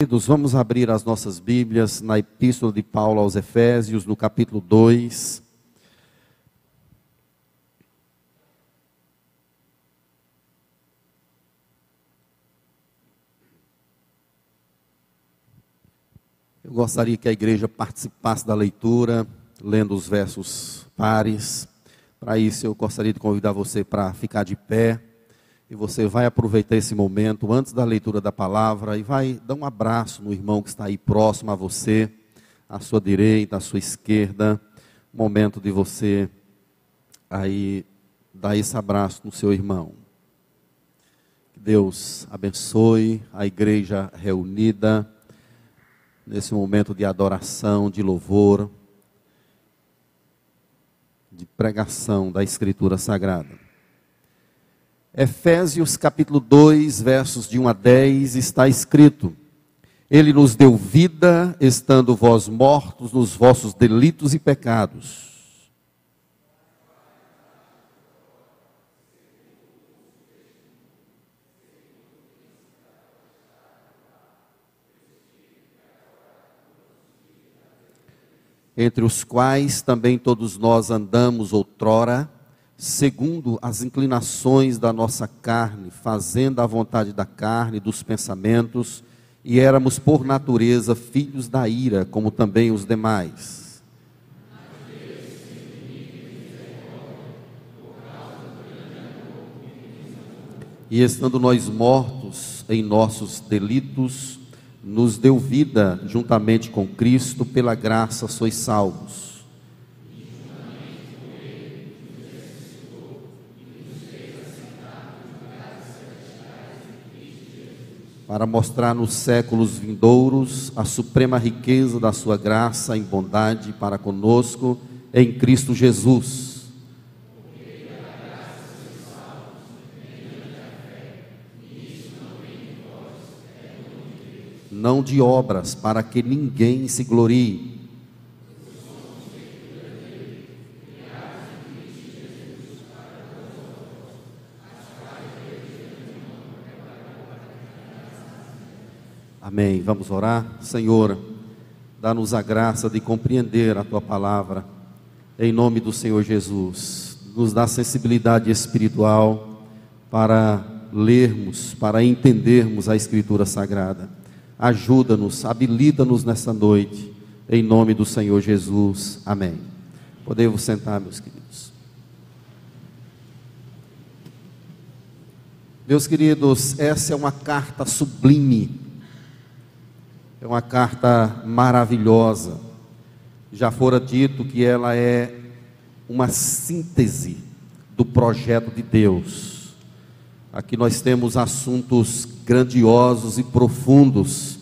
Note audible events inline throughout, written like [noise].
Queridos, vamos abrir as nossas Bíblias na Epístola de Paulo aos Efésios, no capítulo 2. Eu gostaria que a igreja participasse da leitura, lendo os versos pares. Para isso, eu gostaria de convidar você para ficar de pé. E você vai aproveitar esse momento antes da leitura da palavra e vai dar um abraço no irmão que está aí próximo a você, à sua direita, à sua esquerda. Momento de você aí dar esse abraço no seu irmão. Que Deus abençoe a igreja reunida nesse momento de adoração, de louvor, de pregação da Escritura Sagrada. Efésios capítulo 2, versos de 1 a 10, está escrito: Ele nos deu vida, estando vós mortos nos vossos delitos e pecados. Entre os quais também todos nós andamos outrora segundo as inclinações da nossa carne, fazendo a vontade da carne, dos pensamentos, e éramos por natureza filhos da ira, como também os demais. E estando nós mortos em nossos delitos, nos deu vida juntamente com Cristo, pela graça sois salvos para mostrar nos séculos vindouros a suprema riqueza da sua graça em bondade para conosco em Cristo Jesus. Não de obras, para que ninguém se glorie Amém. Vamos orar? Senhor, dá-nos a graça de compreender a tua palavra, em nome do Senhor Jesus. Nos dá sensibilidade espiritual para lermos, para entendermos a Escritura Sagrada. Ajuda-nos, habilita-nos nessa noite, em nome do Senhor Jesus. Amém. Podemos sentar, meus queridos. Meus queridos, essa é uma carta sublime é uma carta maravilhosa. Já fora dito que ela é uma síntese do projeto de Deus. Aqui nós temos assuntos grandiosos e profundos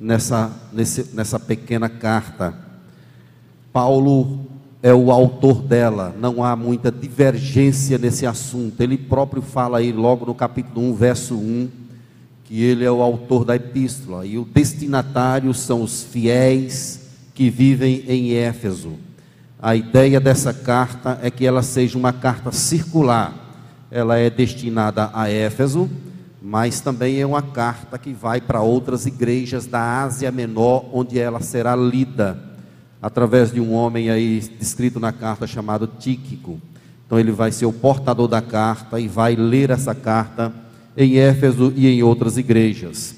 nessa, nesse, nessa pequena carta. Paulo é o autor dela, não há muita divergência nesse assunto. Ele próprio fala aí logo no capítulo 1, verso 1, que ele é o autor da epístola, e o destinatário são os fiéis que vivem em Éfeso. A ideia dessa carta é que ela seja uma carta circular. Ela é destinada a Éfeso, mas também é uma carta que vai para outras igrejas da Ásia Menor, onde ela será lida através de um homem aí descrito na carta chamado Tíquico. Então ele vai ser o portador da carta e vai ler essa carta em Éfeso e em outras igrejas.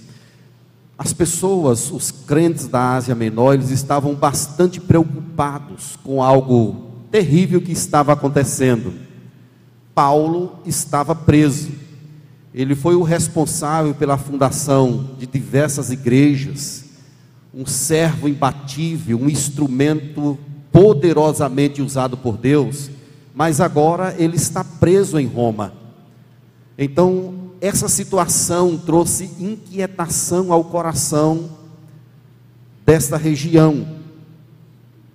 As pessoas, os crentes da Ásia Menor, eles estavam bastante preocupados com algo terrível que estava acontecendo. Paulo estava preso. Ele foi o responsável pela fundação de diversas igrejas, um servo imbatível, um instrumento poderosamente usado por Deus, mas agora ele está preso em Roma. Então, essa situação trouxe inquietação ao coração desta região.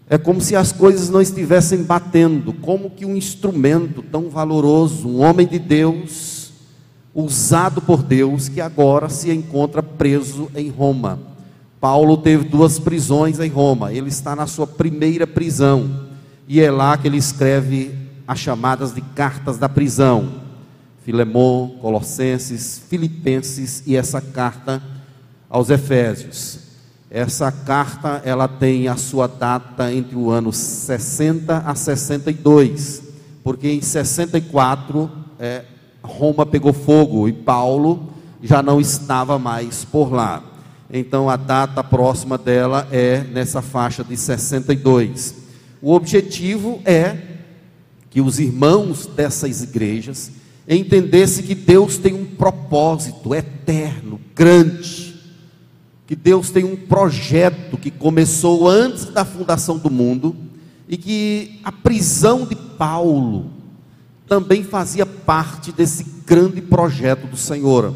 É como se as coisas não estivessem batendo, como que um instrumento tão valoroso, um homem de Deus, usado por Deus, que agora se encontra preso em Roma. Paulo teve duas prisões em Roma, ele está na sua primeira prisão, e é lá que ele escreve as chamadas de cartas da prisão. Filemon, Colossenses, Filipenses e essa carta aos Efésios. Essa carta ela tem a sua data entre o ano 60 a 62, porque em 64 é, Roma pegou fogo e Paulo já não estava mais por lá. Então a data próxima dela é nessa faixa de 62. O objetivo é que os irmãos dessas igrejas entendessem que Deus tem um propósito eterno, grande, que Deus tem um projeto que começou antes da fundação do mundo e que a prisão de Paulo também fazia parte desse grande projeto do Senhor.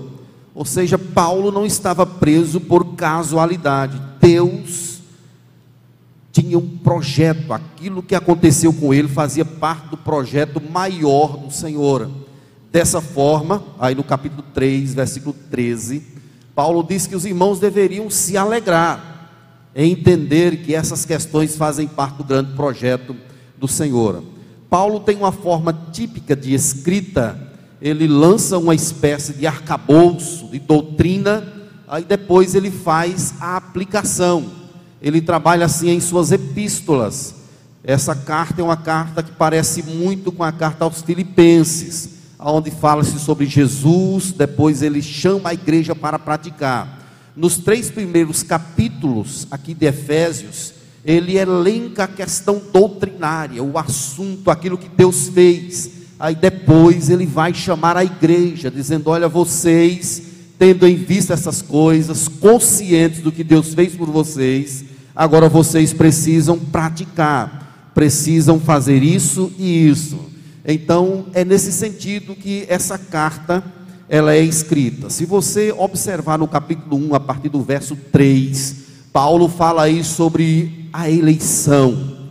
Ou seja, Paulo não estava preso por casualidade. Deus tinha um projeto, aquilo que aconteceu com ele fazia parte do projeto maior do Senhor. Dessa forma, aí no capítulo 3, versículo 13, Paulo diz que os irmãos deveriam se alegrar em entender que essas questões fazem parte do grande projeto do Senhor. Paulo tem uma forma típica de escrita, ele lança uma espécie de arcabouço, de doutrina, aí depois ele faz a aplicação. Ele trabalha assim em suas epístolas. Essa carta é uma carta que parece muito com a carta aos Filipenses onde fala-se sobre Jesus, depois ele chama a igreja para praticar. Nos três primeiros capítulos aqui de Efésios, ele elenca a questão doutrinária, o assunto, aquilo que Deus fez. Aí depois ele vai chamar a igreja, dizendo: Olha, vocês, tendo em vista essas coisas, conscientes do que Deus fez por vocês, agora vocês precisam praticar, precisam fazer isso e isso. Então, é nesse sentido que essa carta ela é escrita. Se você observar no capítulo 1, a partir do verso 3, Paulo fala aí sobre a eleição.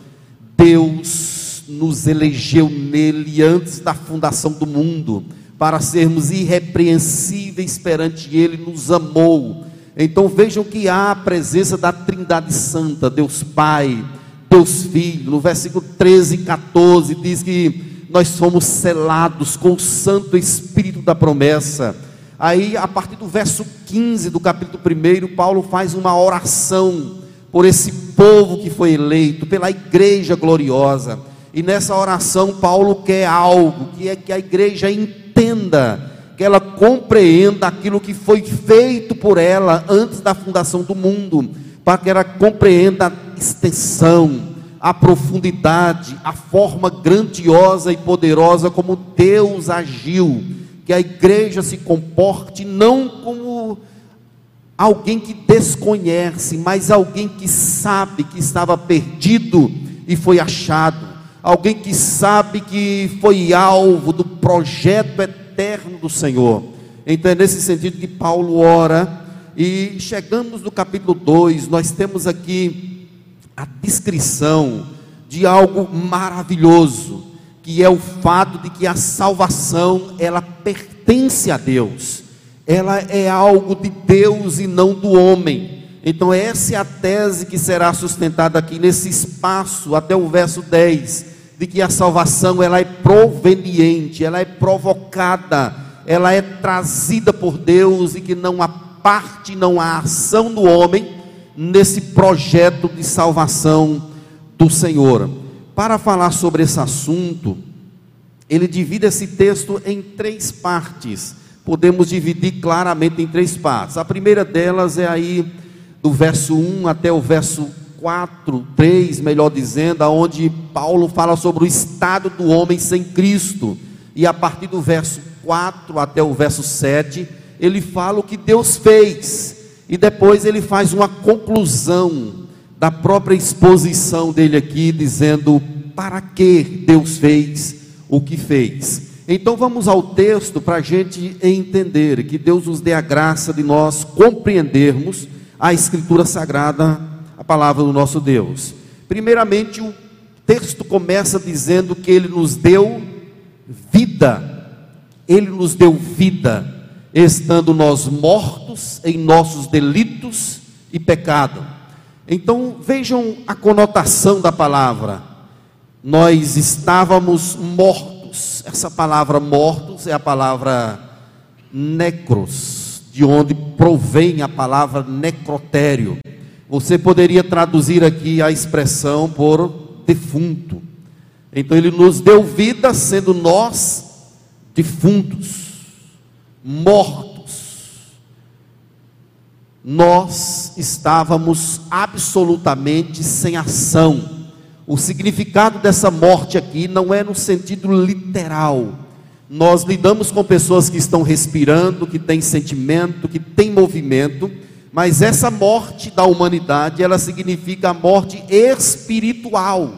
Deus nos elegeu nele antes da fundação do mundo, para sermos irrepreensíveis perante ele, nos amou. Então vejam que há a presença da Trindade Santa, Deus Pai, Deus Filho. No versículo 13 e 14 diz que nós somos selados com o Santo Espírito da promessa. Aí, a partir do verso 15 do capítulo 1, Paulo faz uma oração por esse povo que foi eleito, pela igreja gloriosa. E nessa oração, Paulo quer algo, que é que a igreja entenda, que ela compreenda aquilo que foi feito por ela antes da fundação do mundo, para que ela compreenda a extensão, a profundidade, a forma grandiosa e poderosa como Deus agiu, que a igreja se comporte não como alguém que desconhece, mas alguém que sabe que estava perdido e foi achado, alguém que sabe que foi alvo do projeto eterno do Senhor. Então é nesse sentido que Paulo ora, e chegamos no capítulo 2, nós temos aqui a descrição de algo maravilhoso, que é o fato de que a salvação ela pertence a Deus. Ela é algo de Deus e não do homem. Então essa é a tese que será sustentada aqui nesse espaço até o verso 10, de que a salvação ela é proveniente, ela é provocada, ela é trazida por Deus e que não há parte, não há ação do homem nesse projeto de salvação do Senhor. Para falar sobre esse assunto, ele divide esse texto em três partes. Podemos dividir claramente em três partes. A primeira delas é aí do verso 1 até o verso 4, 3, melhor dizendo, aonde Paulo fala sobre o estado do homem sem Cristo. E a partir do verso 4 até o verso 7, ele fala o que Deus fez e depois ele faz uma conclusão da própria exposição dele aqui, dizendo para que Deus fez o que fez. Então vamos ao texto para a gente entender, que Deus nos dê a graça de nós compreendermos a Escritura Sagrada, a palavra do nosso Deus. Primeiramente, o texto começa dizendo que Ele nos deu vida, Ele nos deu vida estando nós mortos em nossos delitos e pecado. Então vejam a conotação da palavra. Nós estávamos mortos. Essa palavra mortos é a palavra necros, de onde provém a palavra necrotério. Você poderia traduzir aqui a expressão por defunto. Então ele nos deu vida sendo nós defuntos, mortos. Nós estávamos absolutamente sem ação. O significado dessa morte aqui não é no sentido literal. Nós lidamos com pessoas que estão respirando, que têm sentimento, que têm movimento, mas essa morte da humanidade, ela significa a morte espiritual.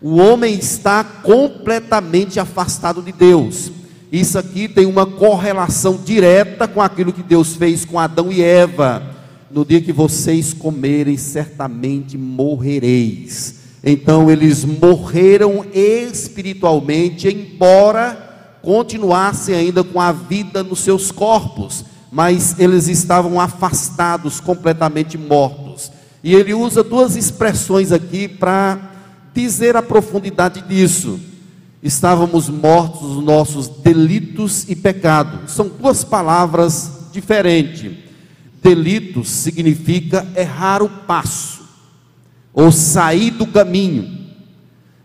O homem está completamente afastado de Deus. Isso aqui tem uma correlação direta com aquilo que Deus fez com Adão e Eva. No dia que vocês comerem, certamente morrereis. Então eles morreram espiritualmente, embora continuassem ainda com a vida nos seus corpos, mas eles estavam afastados, completamente mortos. E ele usa duas expressões aqui para dizer a profundidade disso. Estávamos mortos nos nossos delitos e pecados. São duas palavras diferentes. Delitos significa errar o passo, ou sair do caminho.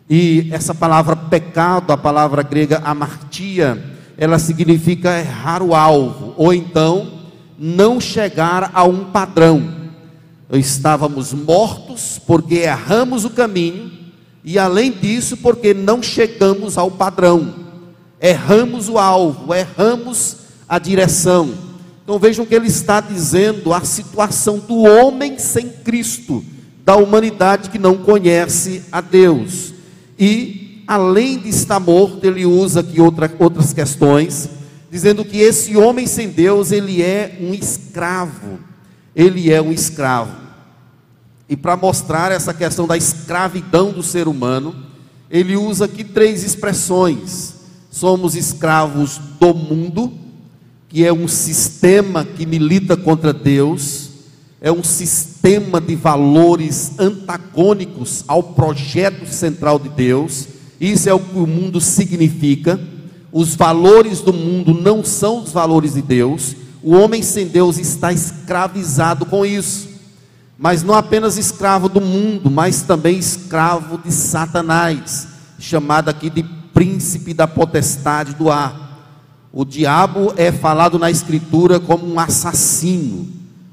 E essa palavra pecado, a palavra grega amartia, ela significa errar o alvo, ou então não chegar a um padrão. Estávamos mortos porque erramos o caminho, e além disso, porque não chegamos ao padrão, erramos o alvo, erramos a direção. Então vejam que ele está dizendo a situação do homem sem Cristo, da humanidade que não conhece a Deus. E, além de estar morto, ele usa aqui outra, outras questões, dizendo que esse homem sem Deus, ele é um escravo. Ele é um escravo. E para mostrar essa questão da escravidão do ser humano, ele usa aqui três expressões: somos escravos do mundo, que é um sistema que milita contra Deus, é um sistema de valores antagônicos ao projeto central de Deus. Isso é o que o mundo significa. Os valores do mundo não são os valores de Deus. O homem sem Deus está escravizado com isso. Mas não apenas escravo do mundo, mas também escravo de Satanás, chamado aqui de príncipe da potestade do ar. O diabo é falado na Escritura como um assassino,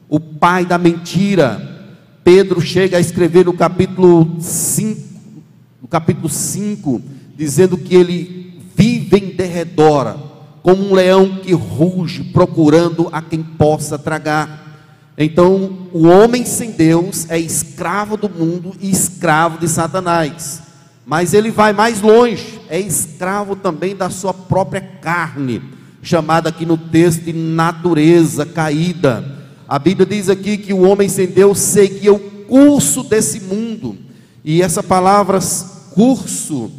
o pai da mentira. Pedro chega a escrever no capítulo 5, no capítulo 5, dizendo que ele vive em derredor, como um leão que ruge, procurando a quem possa tragar. Então, o homem sem Deus é escravo do mundo e escravo de Satanás. Mas ele vai mais longe, é escravo também da sua própria carne, chamada aqui no texto de natureza caída a Bíblia diz aqui que o homem sem Deus seguia o curso desse mundo. E essa palavra curso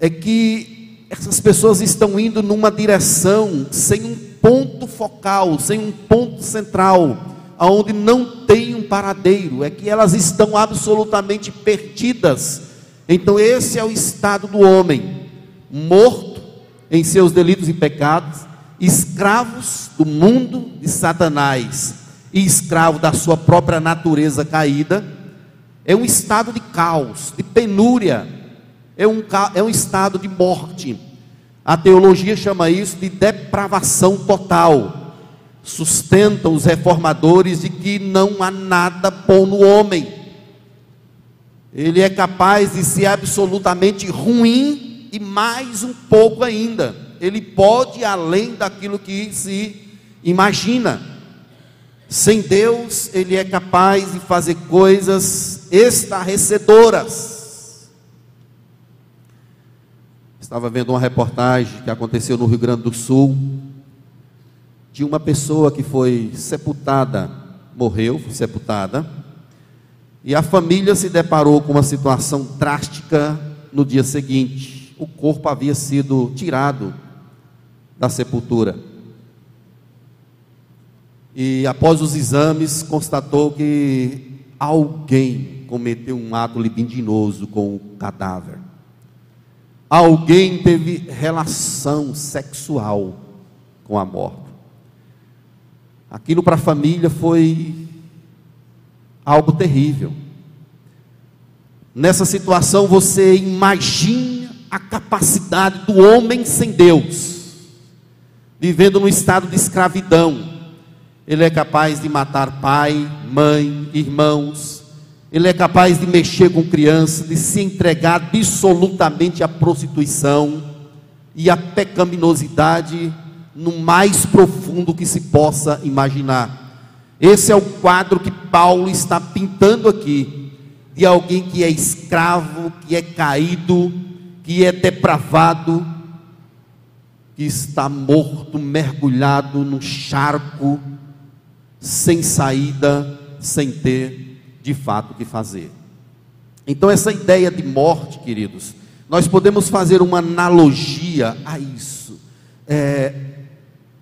é que essas pessoas estão indo numa direção sem um ponto focal, sem um ponto central, aonde não tem um paradeiro, é que elas estão absolutamente perdidas. Então esse é o estado do homem, morto em seus delitos e pecados, escravos do mundo de Satanás e escravo da sua própria natureza caída, é um estado de caos, de penúria, é um, é um estado de morte. A teologia chama isso de depravação total. Sustenta os reformadores de que não há nada bom no homem. Ele é capaz de ser absolutamente ruim e mais um pouco ainda. Ele pode ir além daquilo que se imagina. Sem Deus, ele é capaz de fazer coisas estarrecedoras. Estava vendo uma reportagem que aconteceu no Rio Grande do Sul, de uma pessoa que foi sepultada, morreu, foi sepultada, e a família se deparou com uma situação drástica no dia seguinte. O corpo havia sido tirado da sepultura e após os exames constatou que alguém cometeu um ato libidinoso com o cadáver. Alguém teve relação sexual com a morte. Aquilo para a família foi algo terrível. Nessa situação você imagina a capacidade do homem sem Deus, vivendo no estado de escravidão. Ele é capaz de matar pai, mãe, irmãos. Ele é capaz de mexer com criança, de se entregar absolutamente à prostituição e à pecaminosidade no mais profundo que se possa imaginar. Esse é o quadro que Paulo está pintando aqui de alguém que é escravo, que é caído, que é depravado, que está morto, mergulhado num charco, sem saída, sem ter de fato o que fazer. Então, essa ideia de morte, queridos, nós podemos fazer uma analogia a isso. É,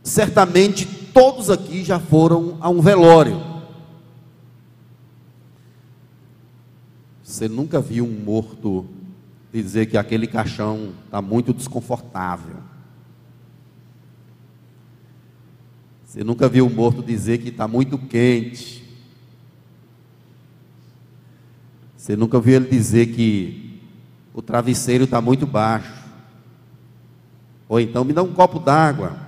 certamente todos aqui já foram a um velório. Você nunca viu um morto dizer que aquele caixão está muito desconfortável. Você nunca viu um morto dizer que está muito quente. Você nunca viu ele dizer que o travesseiro está muito baixo. Ou então me dá um copo d'água.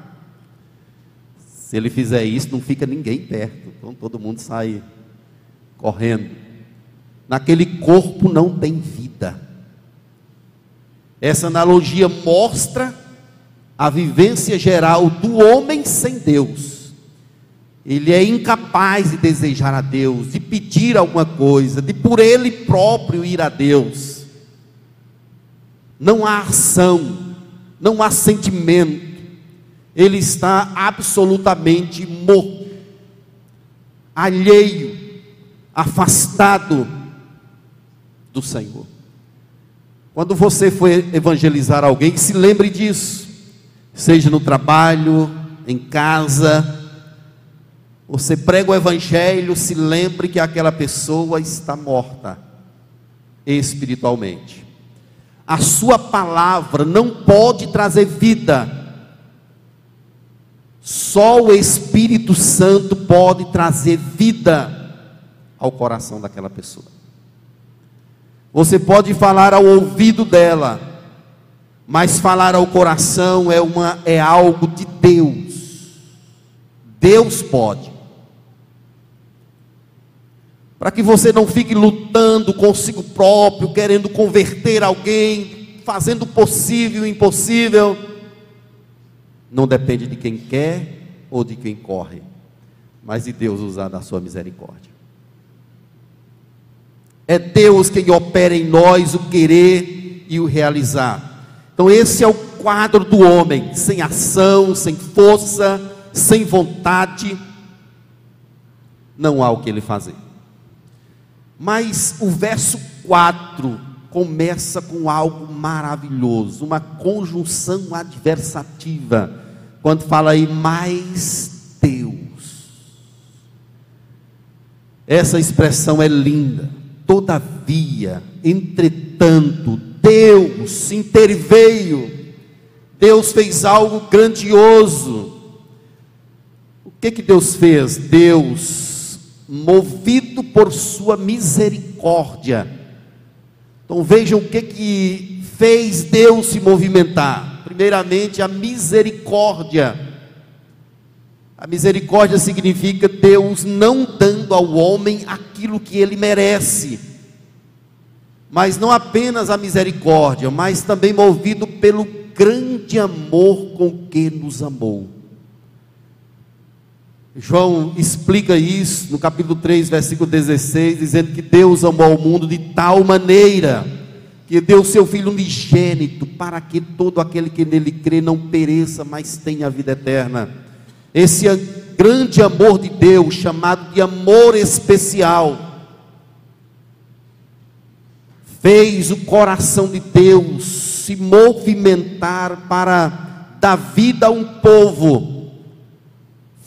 Se ele fizer isso, não fica ninguém perto. Então todo mundo sai correndo naquele corpo não tem vida. Essa analogia mostra a vivência geral do homem sem Deus. Ele é incapaz de desejar a Deus, de pedir alguma coisa, de por ele próprio ir a Deus. Não há ação, não há sentimento. Ele está absolutamente morto, alheio, afastado do Senhor. Quando você for evangelizar alguém, se lembre disso, seja no trabalho, em casa, você prega o evangelho, se lembre que aquela pessoa está morta espiritualmente. A sua palavra não pode trazer vida. Só o Espírito Santo pode trazer vida ao coração daquela pessoa. Você pode falar ao ouvido dela, mas falar ao coração é, uma, é algo de Deus. Deus pode. Para que você não fique lutando consigo próprio, querendo converter alguém, fazendo o possível e o impossível. Não depende de quem quer ou de quem corre, mas de Deus usar da sua misericórdia. É Deus quem opera em nós o querer e o realizar. Então, esse é o quadro do homem: sem ação, sem força, sem vontade, não há o que ele fazer. Mas o verso 4 começa com algo maravilhoso, uma conjunção adversativa, quando fala aí, mais Deus. Essa expressão é linda. Todavia, entretanto, Deus interveio, Deus fez algo grandioso. O que que Deus fez? Deus, movido por sua misericórdia. Então vejam o que que fez Deus se movimentar. Primeiramente, a misericórdia. A misericórdia significa Deus não dando ao homem aquilo que ele merece. Mas não apenas a misericórdia, mas também movido pelo grande amor com que nos amou. João explica isso no capítulo 3, versículo 16, dizendo que Deus amou o mundo de tal maneira que deu seu Filho unigênito para que todo aquele que nele crê não pereça, mas tenha a vida eterna. Esse grande amor de Deus, chamado de amor especial, fez o coração de Deus se movimentar para dar vida a um povo,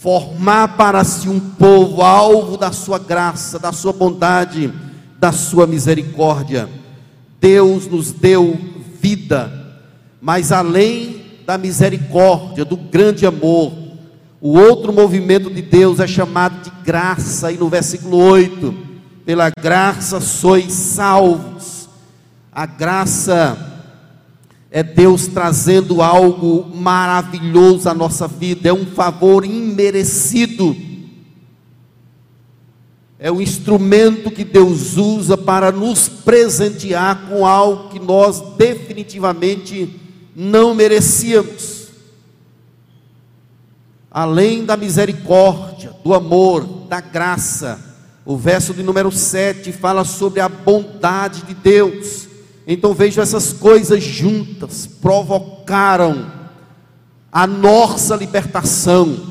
formar para si um povo alvo da sua graça, da sua bondade, da sua misericórdia. Deus nos deu vida, mas além da misericórdia, do grande amor, O outro movimento de Deus é chamado de graça, e no versículo 8: pela graça sois salvos. A graça é Deus trazendo algo maravilhoso à nossa vida, é um favor imerecido. É o instrumento que Deus usa para nos presentear com algo que nós definitivamente não merecíamos. Além da misericórdia, do amor, da graça, o verso de número 7 fala sobre a bondade de Deus então vejo essas coisas juntas provocaram a nossa libertação.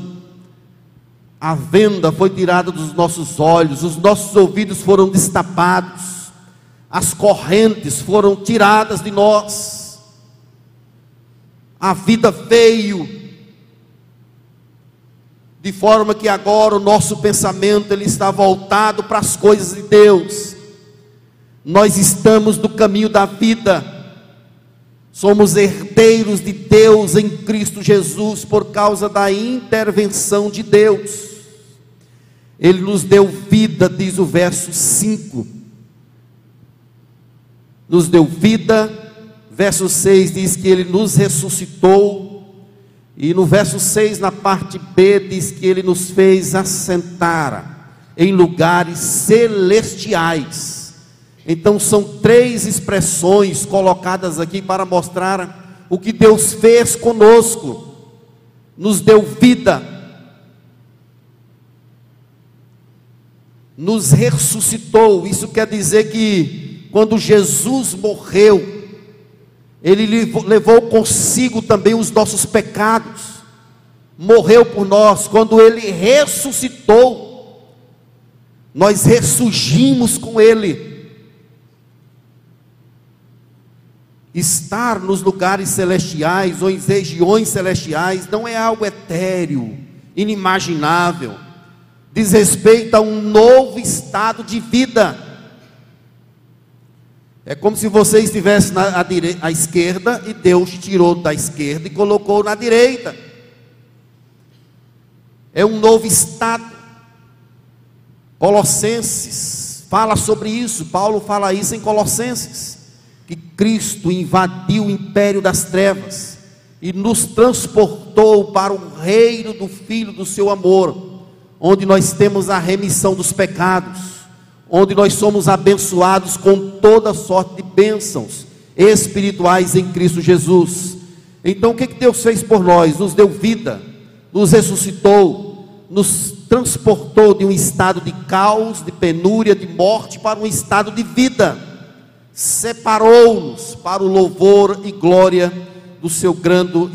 A venda foi tirada dos nossos olhos, os nossos ouvidos foram destapados, as correntes foram tiradas de nós. A vida veio de forma que agora o nosso pensamento ele está voltado para as coisas de Deus nós estamos no caminho da vida, somos herdeiros de Deus em Cristo Jesus por causa da intervenção de Deus. Ele nos deu vida, diz o verso 5. Nos deu vida, verso 6 diz que ele nos ressuscitou, e no verso 6, na parte B, diz que ele nos fez assentar em lugares celestiais então são três expressões colocadas aqui para mostrar o que Deus fez conosco. Nos deu vida, nos ressuscitou. Isso quer dizer que quando Jesus morreu, ele levou consigo também os nossos pecados, morreu por nós. Quando ele ressuscitou, nós ressurgimos com ele. Estar nos lugares celestiais ou em regiões celestiais não é algo etéreo, inimaginável. Diz respeito a um novo estado de vida. É como se você estivesse na, à, à esquerda e Deus tirou da esquerda e colocou na direita. É um novo estado. Colossenses fala sobre isso, Paulo fala isso em Colossenses Cristo invadiu o império das trevas e nos transportou para o reino do Filho do seu amor, onde nós temos a remissão dos pecados, onde nós somos abençoados com toda sorte de bênçãos espirituais em Cristo Jesus. Então o que, que Deus fez por nós? Nos deu vida, nos ressuscitou, nos transportou de um estado de caos, de penúria, de morte, para um estado de vida separou-nos para o louvor e glória do seu grande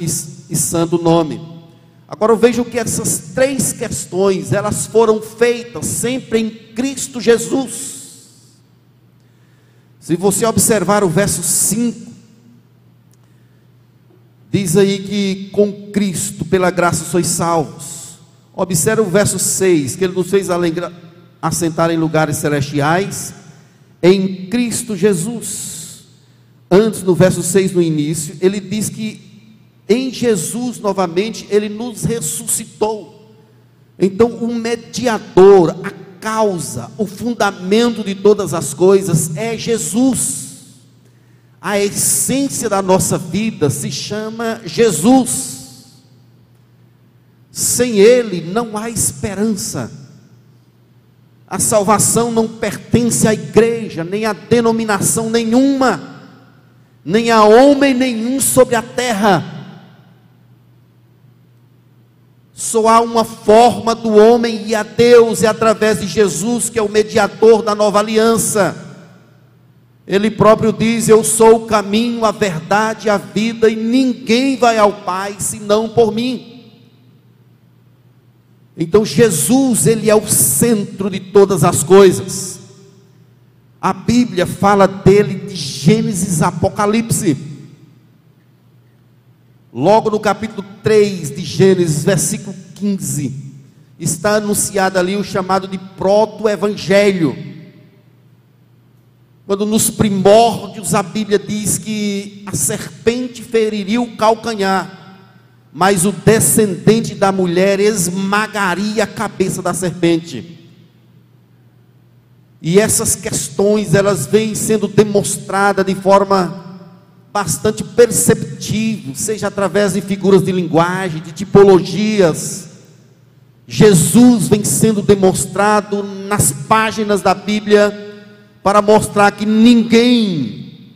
e santo nome. Agora vejo que essas três questões, elas foram feitas sempre em Cristo Jesus. Se você observar o verso 5, diz aí que com Cristo, pela graça, sois salvos. Observe o verso 6, que ele nos fez assentar em lugares celestiais em Cristo Jesus. Antes, no verso 6, no início, ele diz que em Jesus, novamente, ele nos ressuscitou. Então, o mediador, a causa, o fundamento de todas as coisas é Jesus. A essência da nossa vida se chama Jesus. Sem Ele não há esperança. A salvação não pertence à igreja, nem a denominação nenhuma, nem a homem nenhum sobre a terra. Só há uma forma do homem e a Deus, é através de Jesus, que é o mediador da nova aliança. Ele próprio diz: Eu sou o caminho, a verdade, a vida, e ninguém vai ao Pai senão por mim. Então Jesus, ele é o centro de todas as coisas. A Bíblia fala dele de Gênesis Apocalipse. Logo no capítulo 3 de Gênesis, versículo 15, está anunciado ali o chamado de proto-evangelho. Quando nos primórdios a Bíblia diz que a serpente feriria o calcanhar mas o descendente da mulher esmagaria a cabeça da serpente. E essas questões, elas vêm sendo demonstradas de forma bastante perceptível, seja através de figuras de linguagem, de tipologias. Jesus vem sendo demonstrado nas páginas da Bíblia para mostrar que ninguém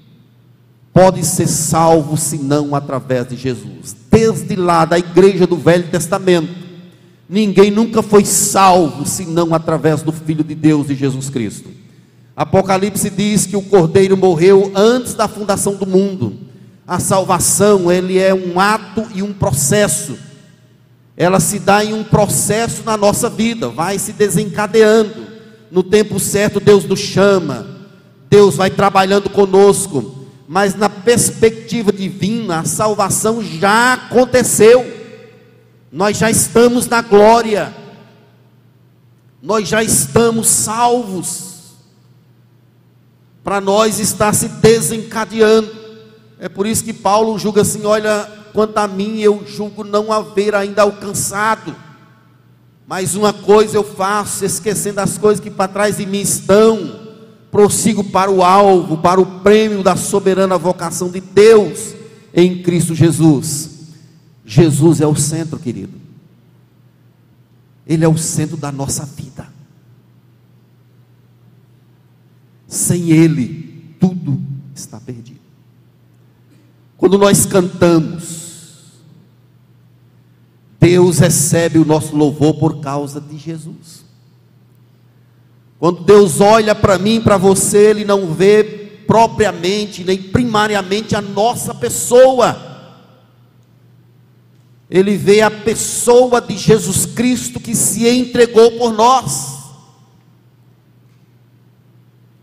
pode ser salvo senão através de Jesus. Desde lá da igreja do Velho Testamento, ninguém nunca foi salvo senão através do Filho de Deus, de Jesus Cristo. Apocalipse diz que o Cordeiro morreu antes da fundação do mundo. A salvação, ele é um ato e um processo. Ela se dá em um processo na nossa vida, vai se desencadeando no tempo certo Deus nos chama, Deus vai trabalhando conosco, mas na perspectiva divina, a salvação já aconteceu, nós já estamos na glória, nós já estamos salvos, para nós está se desencadeando, é por isso que Paulo julga assim: olha, quanto a mim, eu julgo não haver ainda alcançado. Mas uma coisa eu faço, esquecendo as coisas que para trás de mim estão, prossigo para o alvo, para o prêmio da soberana vocação de Deus em Cristo Jesus. Jesus é o centro, querido. Ele é o centro da nossa vida. Sem Ele, tudo está perdido. Quando nós cantamos, Deus recebe o nosso louvor por causa de Jesus. Quando Deus olha para mim, para você, Ele não vê propriamente, nem primariamente a nossa pessoa. Ele vê a pessoa de Jesus Cristo que se entregou por nós.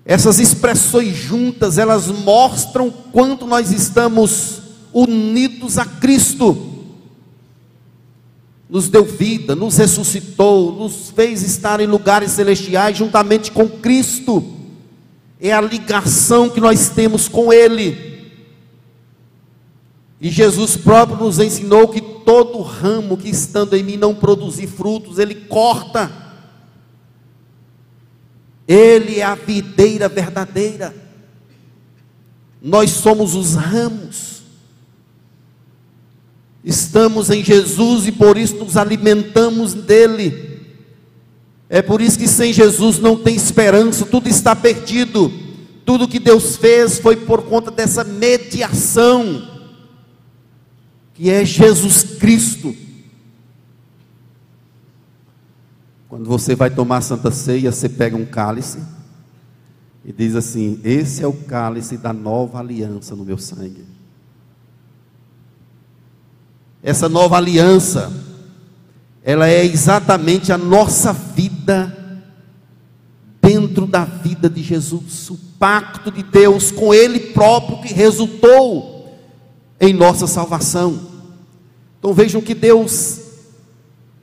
Essas expressões juntas, elas mostram quanto nós estamos unidos a Cristo nos deu vida, nos ressuscitou, nos fez estar em lugares celestiais juntamente com Cristo. É a ligação que nós temos com Ele. E Jesus próprio nos ensinou que todo ramo que estando em mim não produzir frutos, Ele corta. Ele é a videira verdadeira. Nós somos os ramos. Estamos em Jesus e por isso nos alimentamos dele. É por isso que sem Jesus não tem esperança, tudo está perdido. Tudo que Deus fez foi por conta dessa mediação, que é Jesus Cristo. Quando você vai tomar a Santa Ceia, você pega um cálice e diz assim: Esse é o cálice da nova aliança no meu sangue essa nova aliança, ela é exatamente a nossa vida dentro da vida de Jesus, o pacto de Deus com Ele próprio que resultou em nossa salvação. Então vejam que Deus,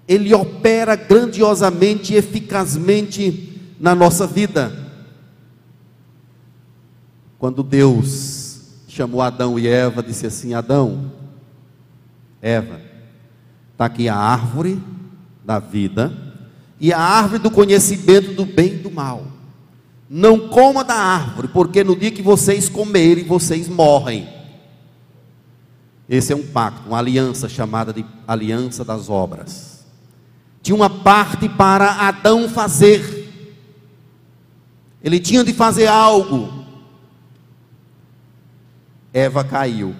Ele opera grandiosamente e eficazmente na nossa vida. Quando Deus chamou Adão e Eva, disse assim: Adão, Eva, está aqui a árvore da vida e a árvore do conhecimento do bem e do mal. Não coma da árvore, porque no dia que vocês comerem, vocês morrem. Esse é um pacto, uma aliança chamada de aliança das obras. Tinha uma parte para Adão fazer. Ele tinha de fazer algo. Eva caiu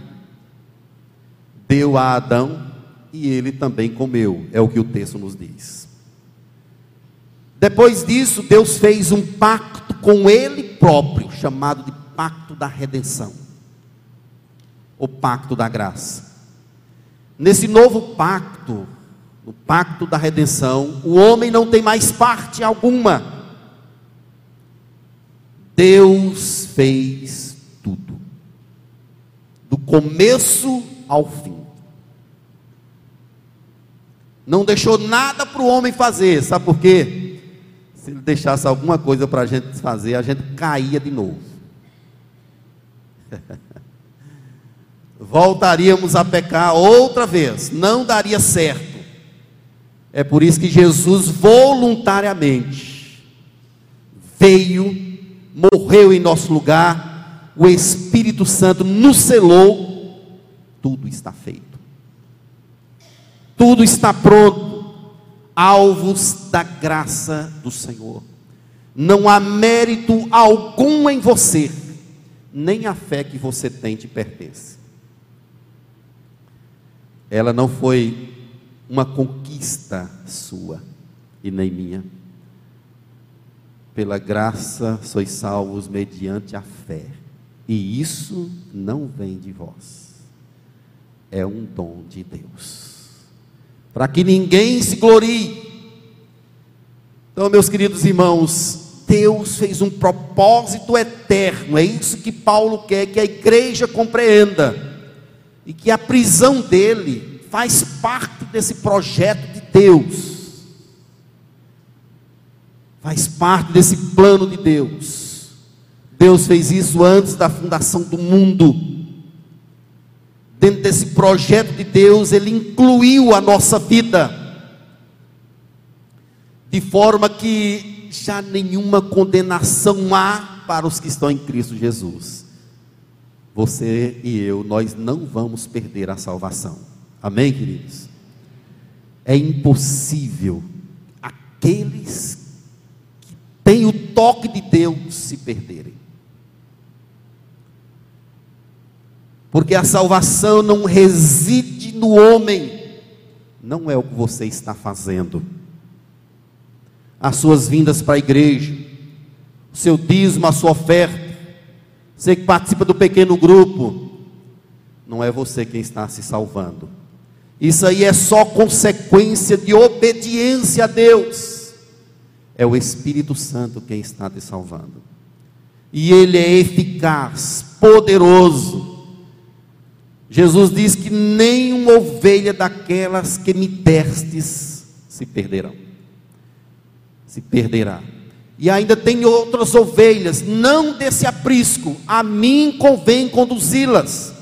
deu a Adão e ele também comeu, é o que o texto nos diz. Depois disso, Deus fez um pacto com ele próprio, chamado de pacto da redenção, o pacto da graça. Nesse novo pacto, no pacto da redenção, o homem não tem mais parte alguma. Deus fez tudo, do começo ao fim. Não deixou nada para o homem fazer, sabe por quê? Se ele deixasse alguma coisa para a gente fazer, a gente caía de novo. [laughs] voltaríamos a pecar outra vez, não daria certo. É por isso que Jesus voluntariamente veio, morreu em nosso lugar, o Espírito Santo nos selou, tudo está feito. Tudo está pronto, alvos da graça do Senhor. Não há mérito algum em você, nem a fé que você tem te pertence. Ela não foi uma conquista sua e nem minha. Pela graça sois salvos mediante a fé. E isso não vem de vós. É um dom de Deus. Para que ninguém se glorie. Então, meus queridos irmãos, Deus fez um propósito eterno. É isso que Paulo quer que a igreja compreenda. E que a prisão dele faz parte desse projeto de Deus. Faz parte desse plano de Deus. Deus fez isso antes da fundação do mundo. Dentro desse projeto de Deus, Ele incluiu a nossa vida, de forma que já nenhuma condenação há para os que estão em Cristo Jesus. Você e eu, nós não vamos perder a salvação. Amém, queridos? É impossível aqueles que têm o toque de Deus se perderem. Porque a salvação não reside no homem, não é o que você está fazendo. As suas vindas para a igreja, o seu dízimo, a sua oferta, você que participa do pequeno grupo, não é você quem está se salvando isso aí é só consequência de obediência a Deus. É o Espírito Santo quem está te salvando. E ele é eficaz, poderoso. Jesus diz que nenhuma ovelha daquelas que me destes se perderão. Se perderá. E ainda tem outras ovelhas, não desse aprisco, a mim convém conduzi-las.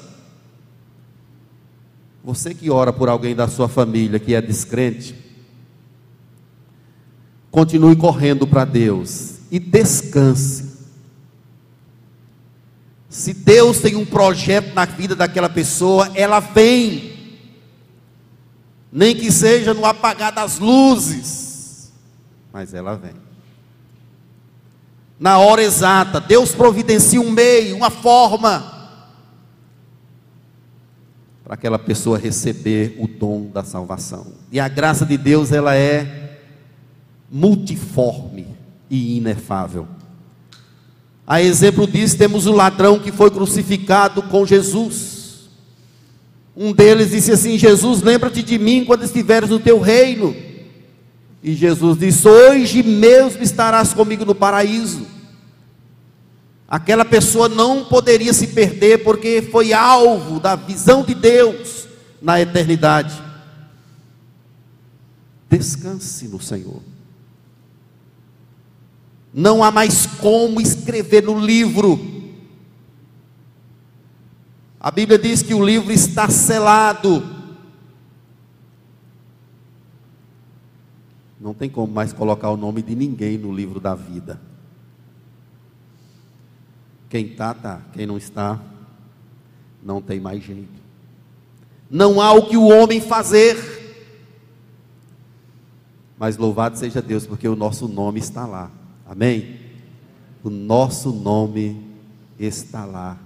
Você que ora por alguém da sua família que é descrente, continue correndo para Deus e descanse. Se Deus tem um projeto na vida daquela pessoa, ela vem, nem que seja no apagar das luzes, mas ela vem. Na hora exata, Deus providencia um meio, uma forma, para aquela pessoa receber o dom da salvação. E a graça de Deus, ela é multiforme e inefável. A exemplo disso, temos o ladrão que foi crucificado com Jesus. Um deles disse assim: Jesus, lembra-te de mim quando estiveres no teu reino. E Jesus disse: Hoje mesmo estarás comigo no paraíso. Aquela pessoa não poderia se perder porque foi alvo da visão de Deus na eternidade. Descanse no Senhor. Não há mais como escrever no livro. A Bíblia diz que o livro está selado. Não tem como mais colocar o nome de ninguém no livro da vida. Quem está, está. Quem não está, não tem mais jeito. Não há o que o homem fazer. Mas louvado seja Deus, porque o nosso nome está lá. Amém? O nosso nome está lá.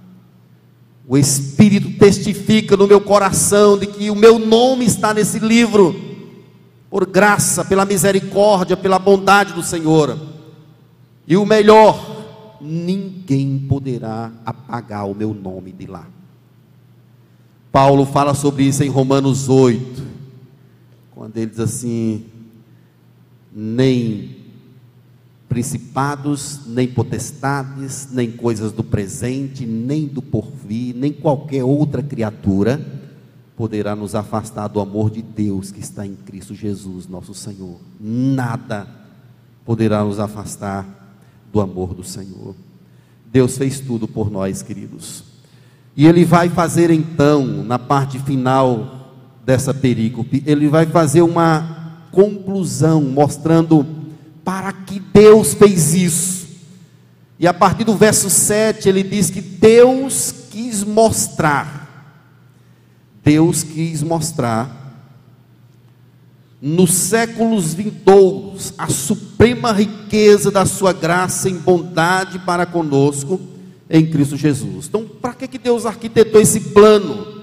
O Espírito testifica no meu coração de que o meu nome está nesse livro, por graça, pela misericórdia, pela bondade do Senhor. E o melhor, ninguém poderá apagar o meu nome de lá. Paulo fala sobre isso em Romanos 8, quando ele diz assim: nem principados, nem potestades, nem coisas do presente, nem do porvir, nem qualquer outra criatura poderá nos afastar do amor de Deus que está em Cristo Jesus, nosso Senhor. Nada poderá nos afastar do amor do Senhor. Deus fez tudo por nós, queridos. E ele vai fazer então, na parte final dessa perícope, ele vai fazer uma conclusão, mostrando para que Deus fez isso. E a partir do verso 7, ele diz que Deus quis mostrar, Deus quis mostrar nos séculos vindouros a suprema riqueza da sua graça em bondade para conosco em Cristo Jesus. Então, para que, que Deus arquitetou esse plano?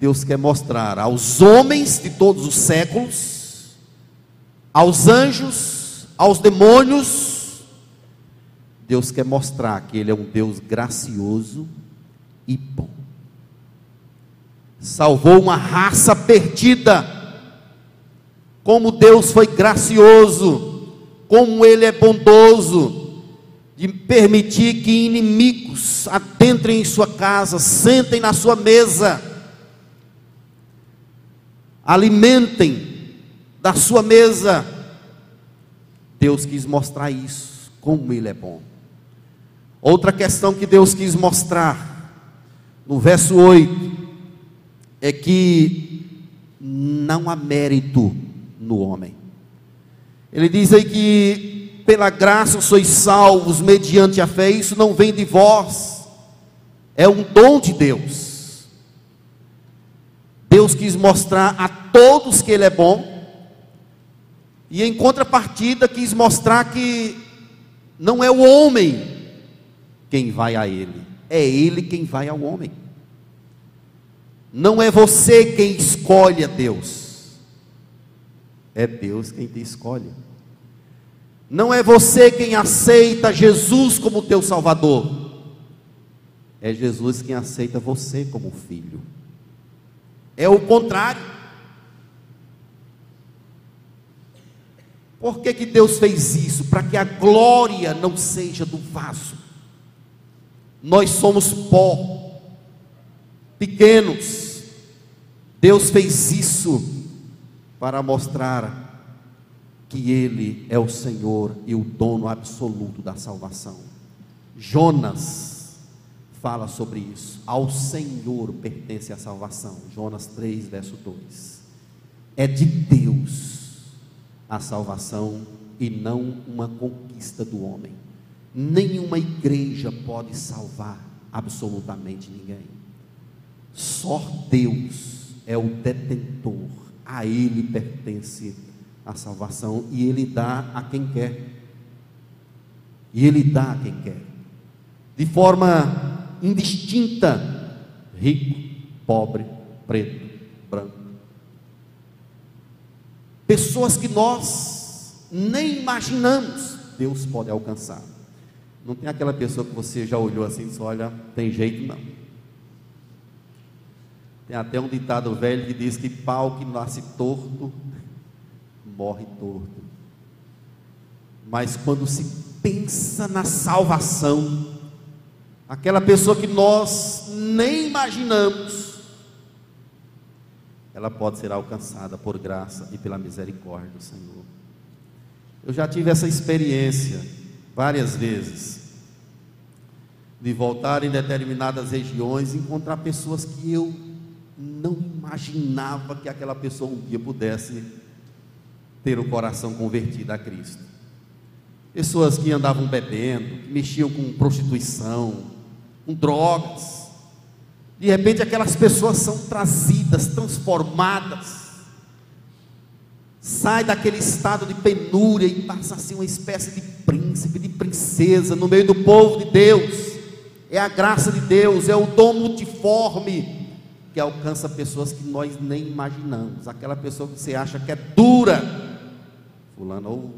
Deus quer mostrar aos homens de todos os séculos, aos anjos, aos demônios, Deus quer mostrar que Ele é um Deus gracioso e bom. Salvou uma raça perdida, como Deus foi gracioso, como Ele é bondoso, de permitir que inimigos adentrem em sua casa, sentem na sua mesa, alimentem da sua mesa. Deus quis mostrar isso, como Ele é bom. Outra questão que Deus quis mostrar, no verso 8, é que não há mérito no homem. Ele diz aí que pela graça sois salvos mediante a fé, isso não vem de vós, é um dom de Deus. Deus quis mostrar a todos que Ele é bom, e em contrapartida quis mostrar que não é o homem quem vai a Ele, é Ele quem vai ao homem. Não é você quem escolhe a Deus, é Deus quem te escolhe. Não é você quem aceita Jesus como teu Salvador, é Jesus quem aceita você como filho. É o contrário. Por que, que Deus fez isso? Para que a glória não seja do vaso. Nós somos pó, pequenos. Deus fez isso para mostrar que Ele é o Senhor e o dono absoluto da salvação. Jonas fala sobre isso. Ao Senhor pertence a salvação. Jonas 3, verso 2. É de Deus a salvação e não uma conquista do homem. Nenhuma igreja pode salvar absolutamente ninguém. Só Deus é o detentor, a Ele pertence a salvação e Ele dá a quem quer. E Ele dá a quem quer. De forma indistinta: rico, pobre, preto, branco. Pessoas que nós nem imaginamos, Deus pode alcançar. Não tem aquela pessoa que você já olhou assim e disse: Olha, tem jeito não. Tem até um ditado velho que diz que pau que nasce torto morre torto. Mas quando se pensa na salvação, aquela pessoa que nós nem imaginamos, ela pode ser alcançada por graça e pela misericórdia do Senhor. Eu já tive essa experiência várias vezes de voltar em determinadas regiões e encontrar pessoas que eu não imaginava que aquela pessoa um dia pudesse ter o coração convertido a Cristo. Pessoas que andavam bebendo, que mexiam com prostituição, com drogas. De repente aquelas pessoas são trazidas, transformadas. Sai daquele estado de penúria e passa a ser uma espécie de príncipe, de princesa no meio do povo de Deus. É a graça de Deus, é o dom multiforme que alcança pessoas que nós nem imaginamos. Aquela pessoa que você acha que é dura, Fulano, ou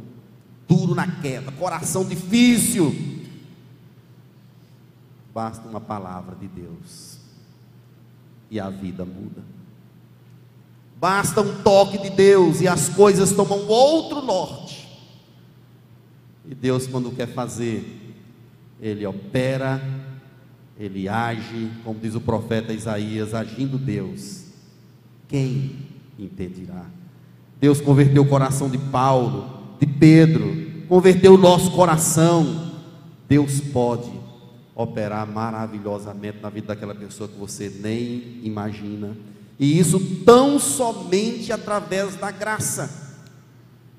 duro na queda, coração difícil. Basta uma palavra de Deus e a vida muda. Basta um toque de Deus e as coisas tomam outro norte. E Deus, quando quer fazer, Ele opera, Ele age, como diz o profeta Isaías, agindo Deus. Quem impedirá? Deus converteu o coração de Paulo, de Pedro, converteu o nosso coração. Deus pode operar maravilhosamente na vida daquela pessoa que você nem imagina. E isso tão somente através da graça.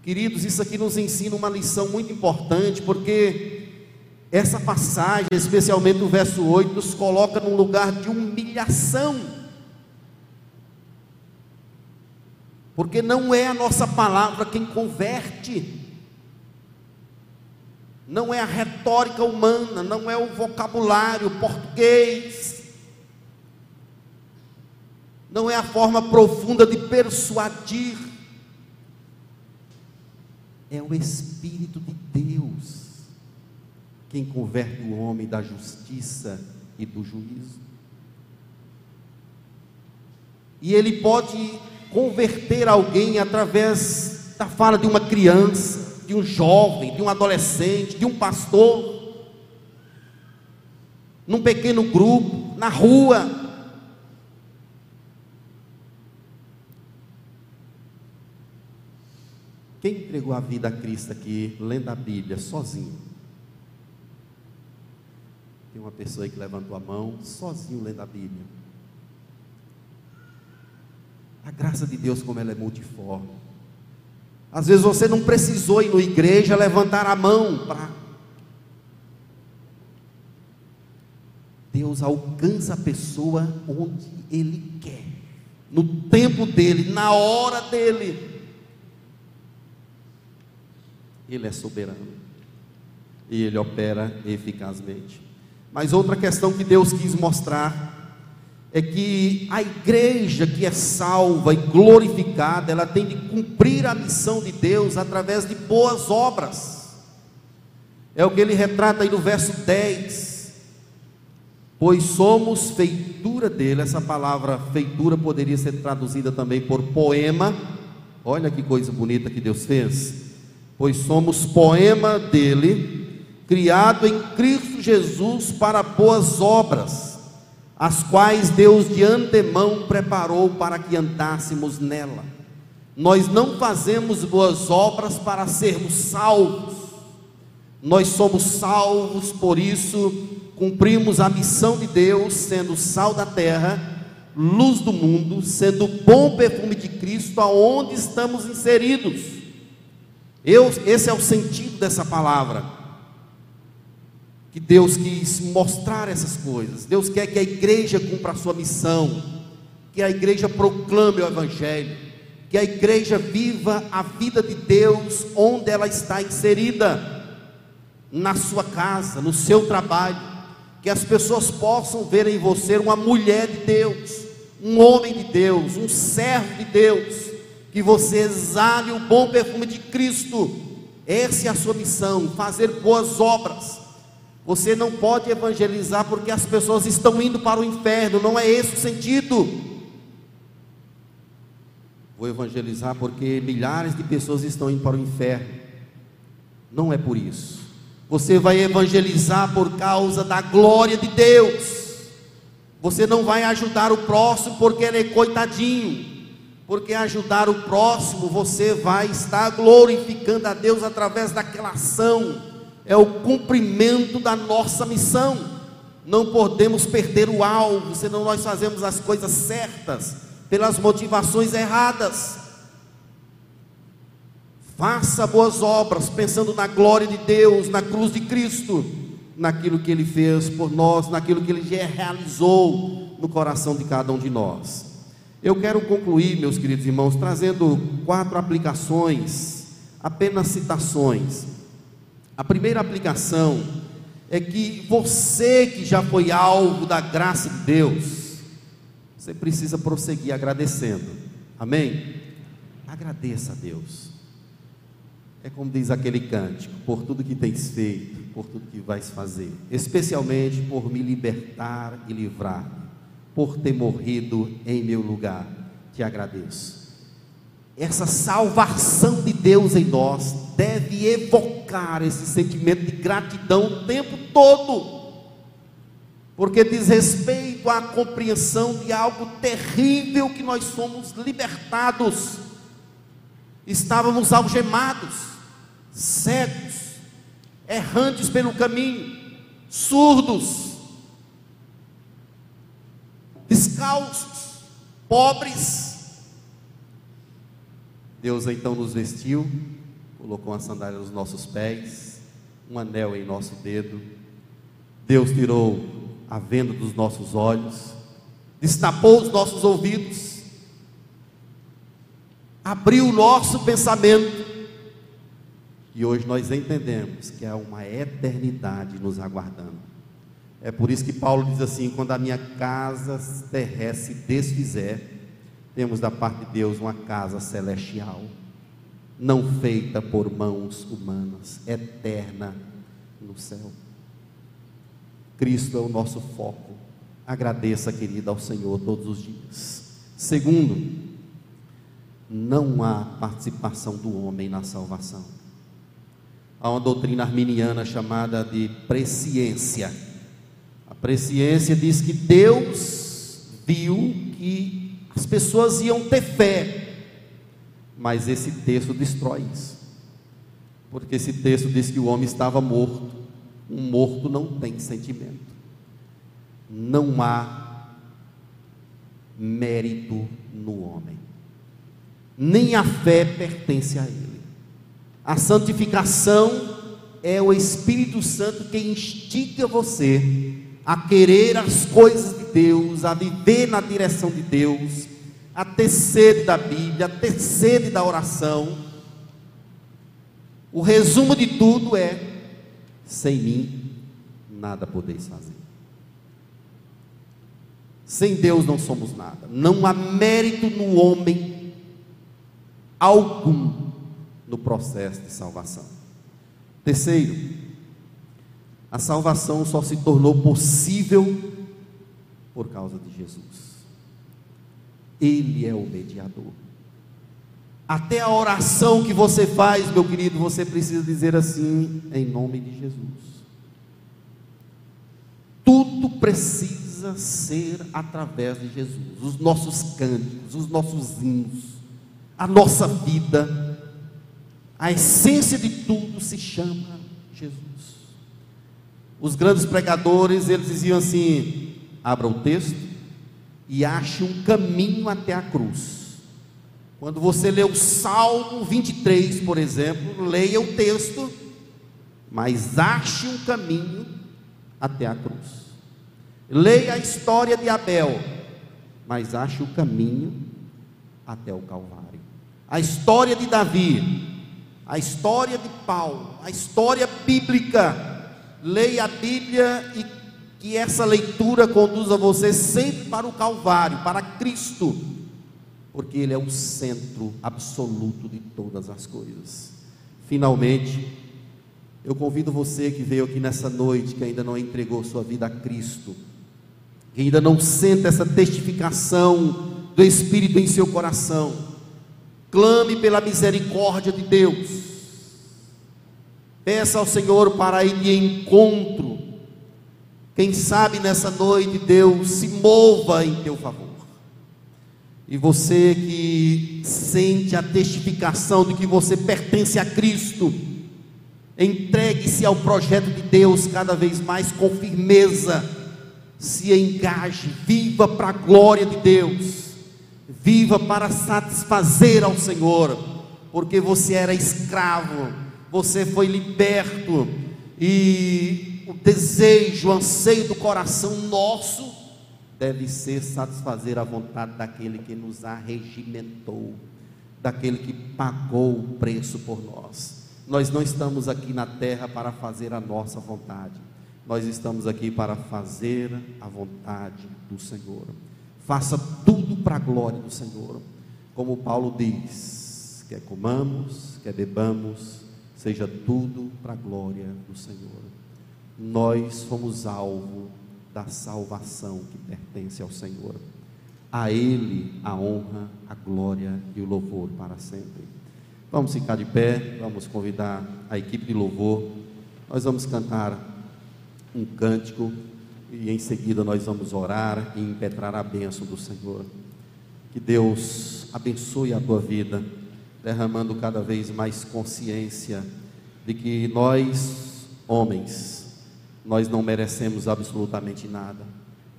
Queridos, isso aqui nos ensina uma lição muito importante, porque essa passagem, especialmente o verso 8, nos coloca num lugar de humilhação. Porque não é a nossa palavra quem converte, não é a retórica humana, não é o vocabulário português, não é a forma profunda de persuadir, é o Espírito de Deus quem converte o homem da justiça e do juízo. E ele pode converter alguém através da fala de uma criança, de um jovem, de um adolescente, de um pastor, num pequeno grupo, na rua. Quem entregou a vida a Cristo aqui, lendo a Bíblia, sozinho? Tem uma pessoa aí que levantou a mão, sozinho lendo a Bíblia. A graça de Deus, como ela é multiforme. Às vezes você não precisou ir na igreja levantar a mão para. Deus alcança a pessoa onde Ele quer, no tempo dele, na hora dele. Ele é soberano e Ele opera eficazmente. Mas outra questão que Deus quis mostrar é que a igreja que é salva e glorificada, ela tem de cumprir a missão de Deus através de boas obras. É o que ele retrata aí no verso 10. Pois somos feitura dele, essa palavra feitura poderia ser traduzida também por poema. Olha que coisa bonita que Deus fez. Pois somos poema dele, criado em Cristo Jesus para boas obras as quais Deus de antemão preparou para que andássemos nela. Nós não fazemos boas obras para sermos salvos, nós somos salvos, por isso cumprimos a missão de Deus, sendo sal da terra, luz do mundo, sendo bom perfume de Cristo aonde estamos inseridos. Eu, esse é o sentido dessa palavra que Deus quis mostrar essas coisas. Deus quer que a igreja cumpra a sua missão, que a igreja proclame o Evangelho, que a igreja viva a vida de Deus onde ela está inserida, na sua casa, no seu trabalho, que as pessoas possam ver em você uma mulher de Deus, um homem de Deus, um servo de Deus, que você exale o bom perfume de Cristo. Essa é a sua missão, fazer boas obras você não pode evangelizar porque as pessoas estão indo para o inferno, não é esse o sentido. Vou evangelizar porque milhares de pessoas estão indo para o inferno. Não é por isso. Você vai evangelizar por causa da glória de Deus. Você não vai ajudar o próximo porque ele é coitadinho. Porque ajudar o próximo, você vai estar glorificando a Deus através daquela ação é o cumprimento da nossa missão. Não podemos perder o alvo, senão nós fazemos as coisas certas pelas motivações erradas. Faça boas obras, pensando na glória de Deus, na cruz de Cristo, naquilo que Ele fez por nós, naquilo que Ele já realizou no coração de cada um de nós. Eu quero concluir, meus queridos irmãos, trazendo quatro aplicações, apenas citações a primeira aplicação é que você que já foi alvo da graça de Deus, você precisa prosseguir agradecendo. Amém? Agradeça a Deus. É como diz aquele cântico: por tudo que tens feito, por tudo que vais fazer, especialmente por me libertar e livrar, por ter morrido em meu lugar, te agradeço essa salvação de Deus em nós deve evocar esse sentimento de gratidão o tempo todo, porque diz respeito à compreensão de algo terrível que nós somos libertados. Estávamos algemados, cegos, errantes pelo caminho, surdos, descalços, pobres, Deus então nos vestiu, colocou uma sandália nos nossos pés, um anel em nosso dedo. Deus tirou a venda dos nossos olhos, destapou os nossos ouvidos, abriu o nosso pensamento. E hoje nós entendemos que há uma eternidade nos aguardando. É por isso que Paulo diz assim: quando a minha casa terrestre desfizer, temos da parte de Deus uma casa celestial, não feita por mãos humanas, eterna no céu. Cristo é o nosso foco. Agradeça, querida, ao Senhor todos os dias. Segundo, não há participação do homem na salvação. Há uma doutrina arminiana chamada de presciência a presciência diz que Deus viu que as pessoas iam ter fé, mas esse texto destrói isso, porque esse texto diz que o homem estava morto, um morto não tem sentimento, não há mérito no homem, nem a fé pertence a ele, a santificação é o Espírito Santo que instiga você a querer as coisas de Deus, a viver na direção de Deus, a ter sede da Bíblia, a ter sede da oração. O resumo de tudo é: sem mim nada podeis fazer. Sem Deus não somos nada. Não há mérito no homem algum no processo de salvação. Terceiro, a salvação só se tornou possível por causa de Jesus. Ele é o mediador. Até a oração que você faz, meu querido, você precisa dizer assim, em nome de Jesus. Tudo precisa ser através de Jesus. Os nossos cânticos, os nossos hinos, a nossa vida, a essência de tudo se chama Jesus. Os grandes pregadores, eles diziam assim: abra o texto e ache um caminho até a cruz. Quando você lê o Salmo 23, por exemplo, leia o texto, mas ache um caminho até a cruz. Leia a história de Abel, mas ache o caminho até o Calvário. A história de Davi, a história de Paulo, a história bíblica leia a Bíblia e que essa leitura conduza você sempre para o Calvário, para Cristo, porque Ele é o centro absoluto de todas as coisas. Finalmente, eu convido você que veio aqui nessa noite, que ainda não entregou sua vida a Cristo, que ainda não sente essa testificação do Espírito em seu coração, clame pela misericórdia de Deus Peça ao Senhor para ir de encontro. Quem sabe nessa noite Deus se mova em teu favor. E você que sente a testificação de que você pertence a Cristo, entregue-se ao projeto de Deus cada vez mais com firmeza. Se engaje, viva para a glória de Deus. Viva para satisfazer ao Senhor, porque você era escravo você foi liberto e o desejo, o anseio do coração nosso deve ser satisfazer a vontade daquele que nos arregimentou, daquele que pagou o preço por nós. Nós não estamos aqui na terra para fazer a nossa vontade. Nós estamos aqui para fazer a vontade do Senhor. Faça tudo para a glória do Senhor. Como Paulo diz: quer comamos, quer bebamos, seja tudo para a glória do Senhor. Nós fomos alvo da salvação que pertence ao Senhor. A Ele a honra, a glória e o louvor para sempre. Vamos ficar de pé, vamos convidar a equipe de louvor. Nós vamos cantar um cântico e em seguida nós vamos orar e impetrar a bênção do Senhor. Que Deus abençoe a tua vida derramando cada vez mais consciência de que nós, homens, nós não merecemos absolutamente nada.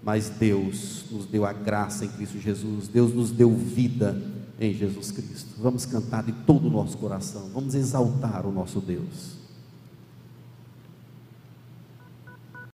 mas Deus nos deu a graça em Cristo Jesus, Deus nos deu vida em Jesus Cristo. Vamos cantar de todo o nosso coração, vamos exaltar o nosso Deus.